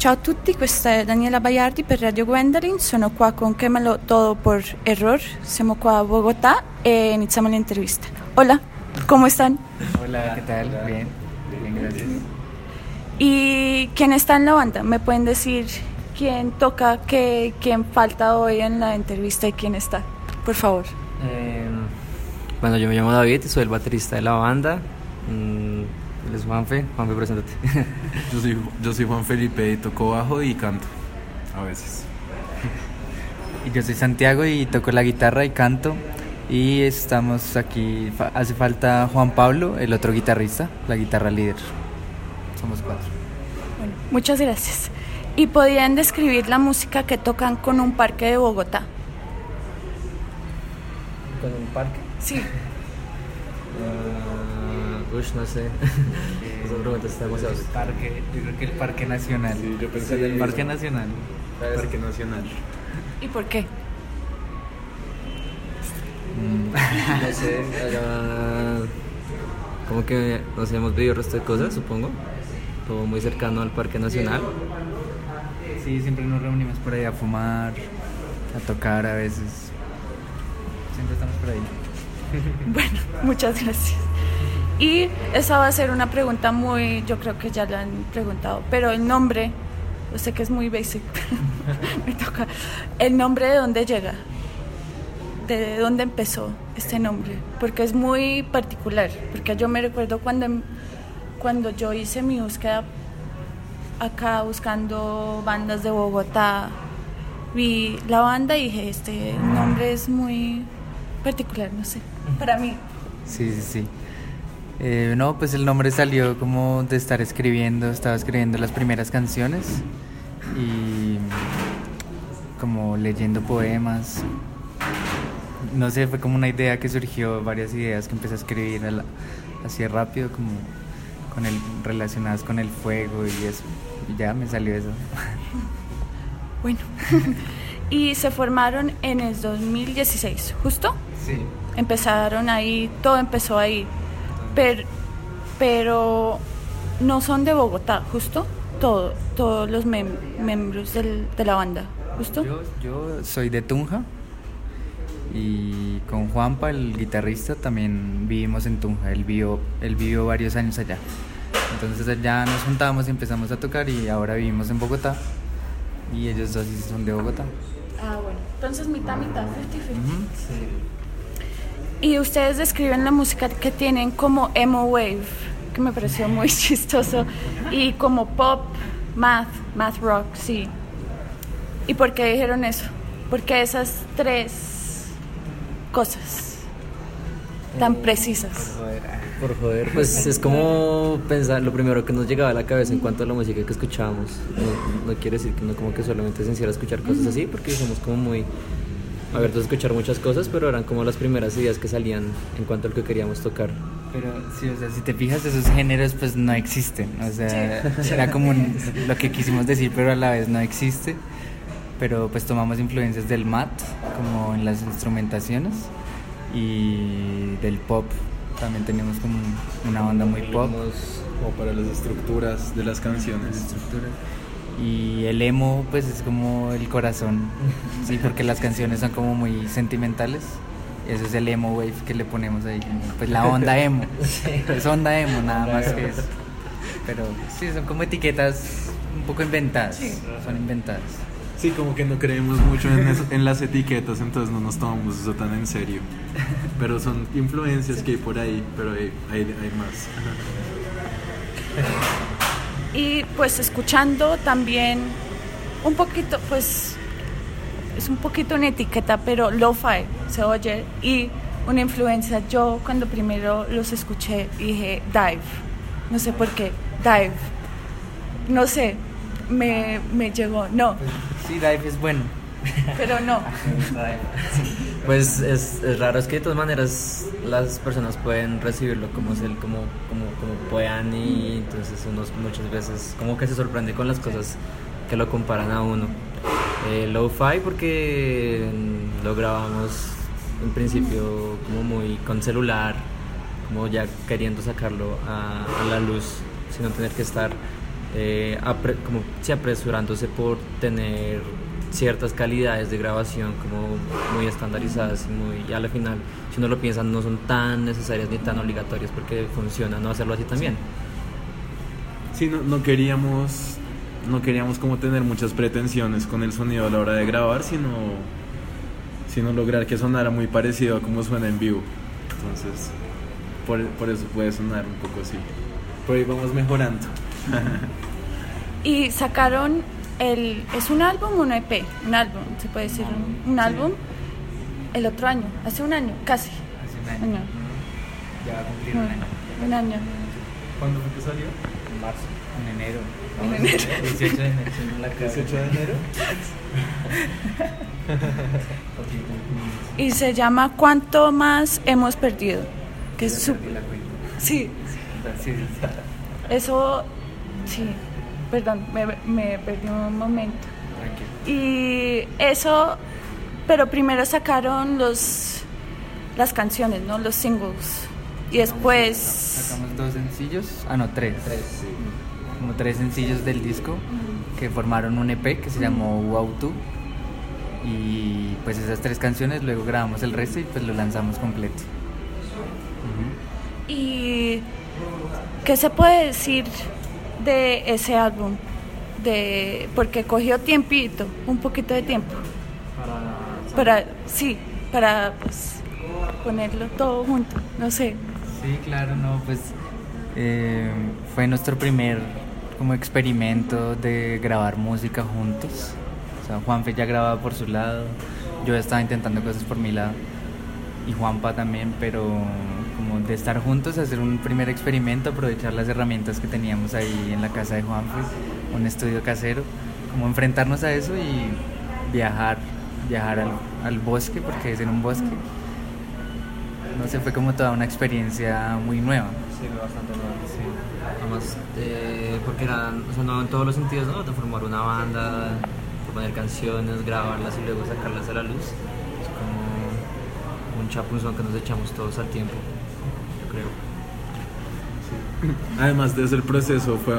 Ciao a tutti, questa è Daniela Baiardi per Radio Gwendoline, sono qua con Quémalo Todo por Error, siamo qua a Bogotá e iniziamo l'intervista. Hola, ¿cómo están? Hola, ¿qué tal? Bien, bien, gracias. ¿Y quién está en la banda? ¿Me pueden decir quién toca, qué, quién falta hoy en la entrevista y quién está? Por favor. Eh, bueno, yo me llamo David, soy el baterista de la banda. Él es Juanfe. Juanfe, preséntate. Yo soy, yo soy Juan Felipe y toco bajo y canto. A veces. Y yo soy Santiago y toco la guitarra y canto. Y estamos aquí, fa- hace falta Juan Pablo, el otro guitarrista, la guitarra líder. Somos cuatro. Bueno, muchas gracias. ¿Y podrían describir la música que tocan con un parque de Bogotá? ¿Con un parque? Sí. Uh, uy, no sé. Esa pregunta está demasiado. Parque, yo creo que el Parque Nacional. Sí, yo pensé Sí, en el Parque mismo. Nacional. Parque Nacional. ¿Y por qué? No sé, allá. Como que, no sé, hemos vivido el resto de cosas, supongo. Todo muy cercano al Parque Nacional. Sí, siempre nos reunimos por ahí a fumar, a tocar a veces. Siempre estamos por ahí. Bueno, muchas gracias. Y esa va a ser una pregunta muy, yo creo que ya la han preguntado, pero el nombre, yo sé que es muy basic, me toca. ¿El nombre de dónde llega? ¿De dónde empezó este nombre? Porque es muy particular, porque yo me recuerdo cuando, em- cuando yo hice mi búsqueda acá buscando bandas de Bogotá, vi la banda y dije, este nombre es muy particular, no sé, para mí. Sí, sí, sí. Eh, no, pues el nombre salió como de estar escribiendo, estaba escribiendo las primeras canciones y como leyendo poemas. No sé, fue como una idea que surgió, varias ideas que empecé a escribir a la- así rápido, como con el, relacionadas con el fuego y eso. Y ya me salió eso. Bueno, y se formaron en el 2016, ¿justo? Sí. Empezaron ahí, todo empezó ahí, pero, pero no son de Bogotá, ¿justo? Todo, todos los mem- miembros del- de la banda, ¿justo? Yo, yo soy de Tunja y con Juanpa, el guitarrista, también vivimos en Tunja. Él vivió, él vivió varios años allá. Entonces allá nos juntamos y empezamos a tocar y ahora vivimos en Bogotá. Y ellos dos sí son de Bogotá. Ah, bueno, entonces mitad, mitad, 50-50. Ujú. Y ustedes describen la música que tienen como emo wave, que me pareció muy chistoso, y como pop, math, math rock, sí. ¿Y por qué dijeron eso? Porque esas tres cosas tan precisas. Por joder, pues es como pensar lo primero que nos llegaba a la cabeza en cuanto a la música que escuchábamos. No, no quiere decir que no como que solamente se encierra a escuchar cosas así, porque somos como muy abiertos a escuchar muchas cosas, pero eran como las primeras ideas que salían en cuanto a lo que queríamos tocar. Pero sí, o sea, si te fijas, esos géneros pues no existen. O sea, era como un- lo que quisimos decir, pero a la vez no existe. Pero pues tomamos influencias del mat, como en las instrumentaciones, y del pop. También tenemos como una onda muy pop. Como para las estructuras de las las canciones. estructuras. Y el emo pues es como el corazón, sí, porque las canciones son como muy sentimentales. Eso es el emo wave que le ponemos ahí, como, pues la onda emo. Es onda emo, nada más que eso. Pero sí, son como etiquetas un poco inventadas. Son inventadas. Sí, como que no creemos mucho en, eso- en las etiquetas, entonces no nos tomamos eso tan en serio. Pero son influencias que hay por ahí, pero hay, hay, hay más. Y pues escuchando también un poquito, pues es un poquito una etiqueta, pero lo-fi se oye y una influencia. Yo cuando primero los escuché dije dive, no sé por qué, dive, no sé, me, me llegó, no, Sí, Dive es bueno. pero no. Pues es, es raro, es que de todas maneras las personas pueden recibirlo como, es el, como, como, como puedan y entonces uno muchas veces como que se sorprende con las cosas que lo comparan a uno. Eh, Lo-fi porque lo grabamos en principio como muy con celular, como ya queriendo sacarlo a, a la luz sin no tener que estar eh, apre- como sí, apresurándose por tener ciertas calidades de grabación como muy estandarizadas y muy y al final si uno lo piensa no son tan necesarias ni tan obligatorias porque funciona no hacerlo así también Sí, no, no queríamos no queríamos como tener muchas pretensiones con el sonido a la hora de grabar, sino sino lograr que sonara muy parecido a como suena en vivo. Entonces, por, por eso puede sonar un poco así. Por ahí vamos mejorando. Y sacaron el. ¿Es un álbum o un EP? Un álbum, se puede decir. Un, un álbum el otro año, hace un año, casi. Hace un año. Año. Ya va a cumplir un año. Un año. ¿Cuándo fue que salió? En marzo. En enero. En enero. 18 de enero. sí, en la casa. 18 de enero. Y se llama ¿Cuánto más hemos perdido? Que es su- sí. eso. Sí, perdón, me, me perdí un momento. Tranquilo. Y eso, pero primero sacaron los las canciones, ¿no? Los singles. Y después Sacamos dos sencillos. Ah, no, tres. Como tres sencillos del disco que formaron un EP que se llamó Wow Tú. Y pues esas tres canciones, luego grabamos el resto y pues lo lanzamos completo. ¿Y qué se puede decir de ese álbum? De, porque cogió tiempito, un poquito de tiempo. Para, sí, para pues, ponerlo todo junto, no sé. Sí, claro, no, pues eh, fue nuestro primer como experimento de grabar música juntos. O sea, Juanfe ya grababa por su lado, yo estaba intentando cosas por mi lado y Juanpa también, pero como de estar juntos, hacer un primer experimento, aprovechar las herramientas que teníamos ahí en la casa de Juanfe, un estudio casero, como enfrentarnos a eso y viajar, viajar al, bosque, porque es en un bosque. No sé, fue como toda una experiencia muy nueva. Sí, bastante nuevo. Además, eh, porque eran, o sea, no en todos los sentidos, ¿no? De formar una banda, poner canciones, grabarlas y luego sacarlas a la luz. Es como un chapuzón que nos echamos todos al tiempo, creo. Además de ese el proceso fue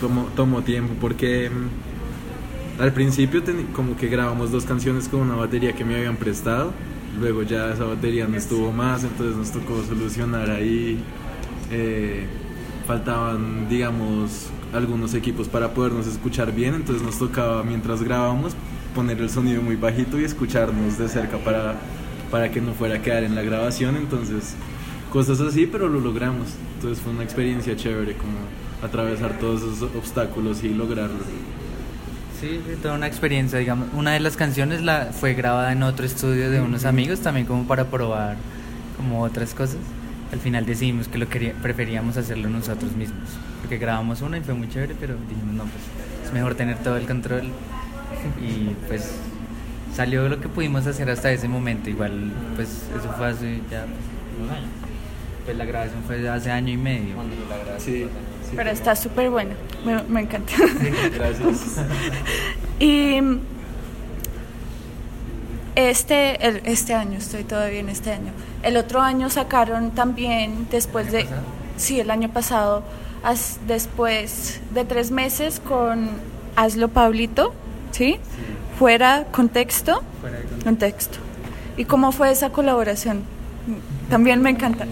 tomó, tomó tiempo porque mm, al principio como que grabamos dos canciones con una batería que me habían prestado, luego ya esa batería no estuvo más, entonces nos tocó solucionar ahí. eh, faltaban, digamos, algunos equipos para podernos escuchar bien, entonces nos tocaba mientras grabábamos poner el sonido muy bajito y escucharnos de cerca para, para que no fuera a quedar en la grabación, entonces cosas así, pero lo logramos. Entonces fue una experiencia chévere como atravesar todos esos obstáculos y lograrlo. Sí, fue toda una experiencia, digamos. Una de las canciones la, fue grabada en otro estudio de unos amigos, también como para probar como otras cosas. Al final decidimos que lo quería, preferíamos hacerlo nosotros mismos, porque grabamos una y fue muy chévere, pero dijimos, no, pues es mejor tener todo el control. Y pues salió lo que pudimos hacer hasta ese momento. Igual, pues eso fue hace ya pues, un año. Pues la grabación fue hace año y medio. Sí, Pero está súper buena, me, me encanta. gracias. y este, el- este año, estoy todavía en este año. El otro año sacaron también, después ¿El de... pasado? Sí, el año pasado, as- después de tres meses con Hazlo Pablito, ¿sí? Fuera contexto, Fuera de contexto. contexto. ¿Y cómo fue esa colaboración? También me encanta.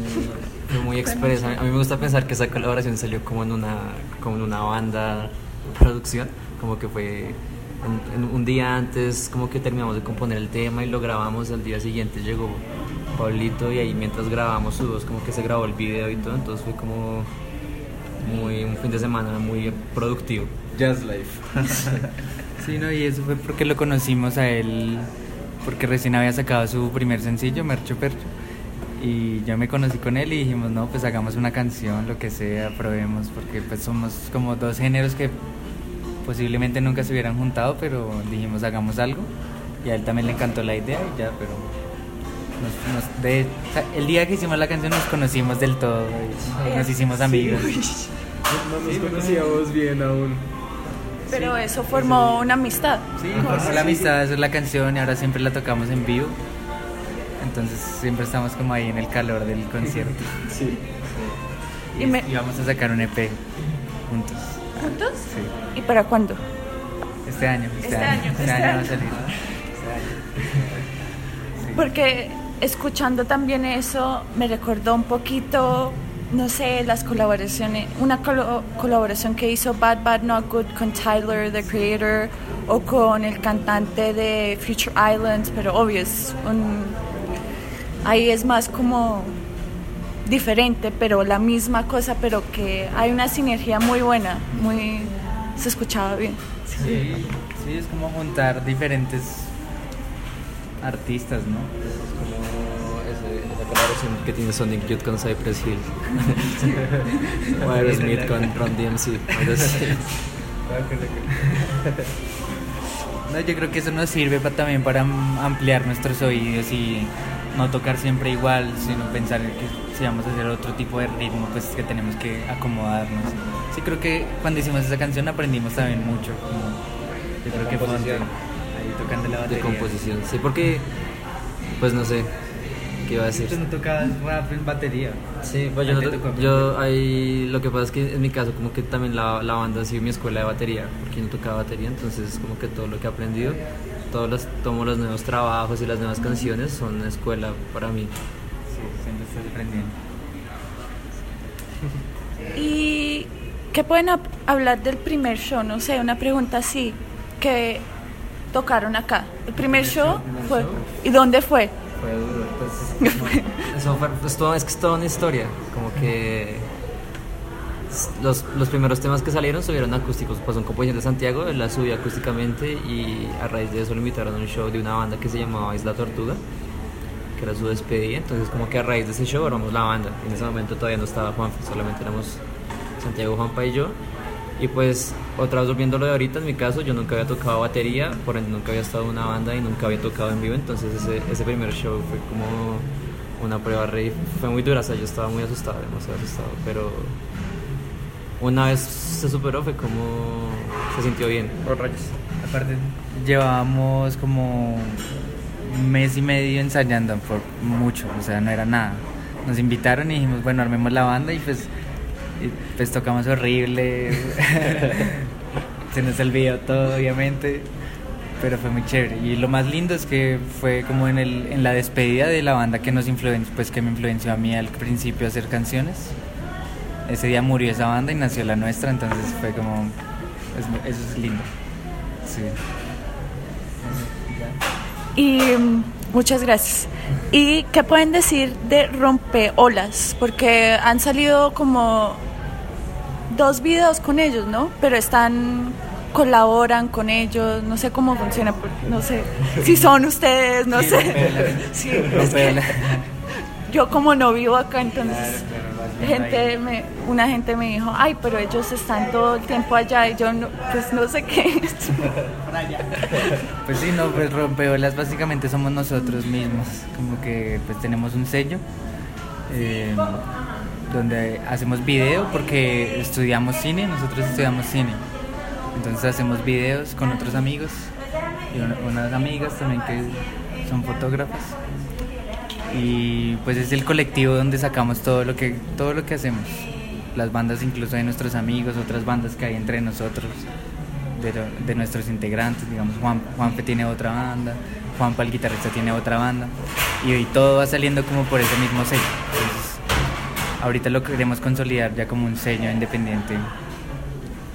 Fue muy expresa. A mí me gusta pensar que esa colaboración salió como en una, como en una banda producción, como que fue en- en un día antes, como que terminamos de componer el tema y lo grabamos. Al día siguiente llegó Pablito y ahí mientras grabamos su voz, como que se grabó el video y todo. Entonces fue como muy un fin de semana muy productivo. Jazz Life. Sí, no, y eso fue porque lo conocimos a él, porque recién había sacado su primer sencillo, Mercho Percho. Y yo me conocí con él y dijimos, no, pues hagamos una canción, lo que sea, probemos, porque pues somos como dos géneros que posiblemente nunca se hubieran juntado, pero dijimos, hagamos algo. Y a él también le encantó la idea y ya, pero nos- nos- de- o sea, el día que hicimos la canción nos conocimos del todo, y nos hicimos amigos. No nos conocíamos bien aún. Pero eso formó una amistad. Sí, formó la amistad, esa es la canción y ahora siempre la tocamos en vivo. Entonces siempre estamos como ahí en el calor del concierto. Sí. Y, Y me- y vamos a sacar un EP juntos juntos? Sí. ¿Y para cuándo? Este año, este, Este año, año, este este año va a salir. Este año. Sí. Porque escuchando también eso me recordó un poquito, no sé, las colaboraciones, una colo- colaboración que hizo Bad Bad Not Good con Tyler, the creator, o con el cantante de Future Islands, pero obvio es un, ahí es más como diferente, pero la misma cosa, pero que hay una sinergia muy buena, muy se escuchaba bien. Sí, sí, es como juntar diferentes artistas, ¿no? Como ese- esa colaboración que tiene Sonic Youth con Cypress Hill. o Aerosmith con Ron DMC. No, yo creo que eso nos sirve pa- también para am- ampliar nuestros oídos y no tocar siempre igual, sino pensar que si vamos a hacer otro tipo de ritmo, pues que tenemos que acomodarnos. Sí, creo que cuando hicimos esa canción aprendimos también mucho. como- yo creo que fue ahí tocando la De batería. composición. Sí, porque, pues no sé, ¿qué iba a decir? Tú no tocabas rap en batería. Sí, pues yo, ¿A no tocó yo ahí lo que pasa es que en mi caso como que también la, la banda ha sido mi escuela de batería, porque yo no tocaba batería, entonces como que todo lo que he aprendido, todos los, tomo los nuevos trabajos y las nuevas canciones son una escuela para mí. Sí, siempre estás aprendiendo. ¿Y qué pueden hab- hablar del primer show? No sé, una pregunta así, que tocaron acá. El primer show fue... ¿Y dónde fue? Fue duro, eso todo- es que es toda una historia, como que los, los primeros temas que salieron subieron acústicos, pues son composiciones de Santiago, las subió acústicamente y a raíz de eso lo invitaron a un show de una banda que se llamaba Isla Tortuga, que era su despedida, entonces como que a raíz de ese show armamos la banda, en ese momento todavía no estaba Juanfe, solamente éramos Santiago, Juanpa y yo, y pues otra vez volviendo lo de ahorita, en mi caso yo nunca había tocado batería, por ende nunca había estado en una banda y nunca había tocado en vivo, entonces ese, ese primer show fue como una prueba re, fue muy dura, o sea, yo estaba muy asustado, demasiado asustado, pero una vez se superó fue como se sintió bien. Aparte, llevábamos como un mes y medio ensayando por mucho, o sea, no era nada. Nos invitaron y dijimos, bueno, armemos la banda y pues, y, pues tocamos horrible. Se nos olvidó todo, obviamente, pero fue muy chévere. Y lo más lindo es que fue como en, el, en la despedida de la banda que nos influenció, pues que me influenció a mí al principio a hacer canciones. Ese día murió esa banda y nació la nuestra, entonces fue como, es- eso es lindo. Sí. Y mm, muchas gracias. ¿Y qué pueden decir de Rompeolas? Porque han salido como dos videos con ellos, ¿no? Pero están colaboran con ellos, no sé cómo funciona, no sé si son ustedes, no Sí, sé. Rompeolas. Sí, es que Rompeolas. yo como no vivo acá, entonces Claro, gente me, una gente me dijo, ay, pero ellos están todo el tiempo allá y yo no, pues no sé qué es. Pues sí, no, pues rompeolas básicamente somos nosotros mismos, como que pues tenemos un sello eh, donde hacemos video porque estudiamos cine, nosotros estudiamos cine, entonces hacemos videos con otros amigos y una- unas amigas también que son fotógrafas. Y pues es el colectivo donde sacamos todo lo que todo lo que hacemos, las bandas incluso de nuestros amigos, otras bandas que hay entre nosotros de, de nuestros integrantes, digamos, Juan, Juanfe tiene otra banda, Juanpa el guitarrista tiene otra banda, y hoy todo va saliendo como por ese mismo sello. Ahorita lo queremos consolidar ya como un sello independiente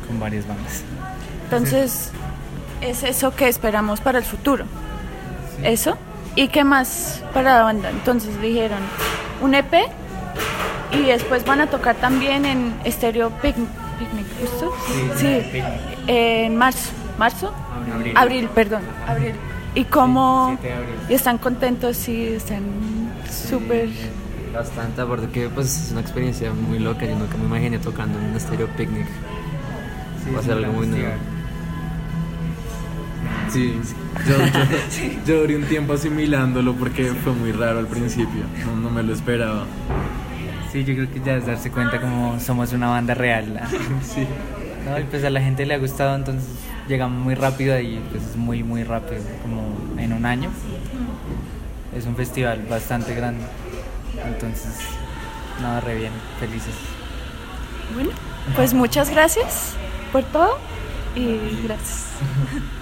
con varias bandas. Entonces, es eso que esperamos para el futuro. ¿Eso? ¿Y qué más para la banda? Entonces dijeron, un EP y después van a tocar también en Stereo Picnic, Picnic, ¿justo? Sí, Picnic. en marzo. ¿Marzo? Abril. Abril, perdón. Abril. ¿Y cómo? Sí, 7 de abril. ¿Y están contentos? Sí, están súper... Bastante, aparte que pues es una experiencia muy loca, yo nunca me imaginé tocando en un estéreo picnic. Sí, Va a ser algo muy nuevo. Sí, yo, yo, yo duré un tiempo asimilándolo porque fue muy raro al principio, no, no me lo esperaba. Sí, yo creo que ya es darse cuenta como somos una banda real. Sí. No, y pues a la gente le ha gustado, entonces llegamos muy rápido ahí, pues es muy, muy rápido, como en un año. Es un festival bastante grande, entonces, nada, re bien, felices. Bueno, pues muchas gracias por todo y gracias.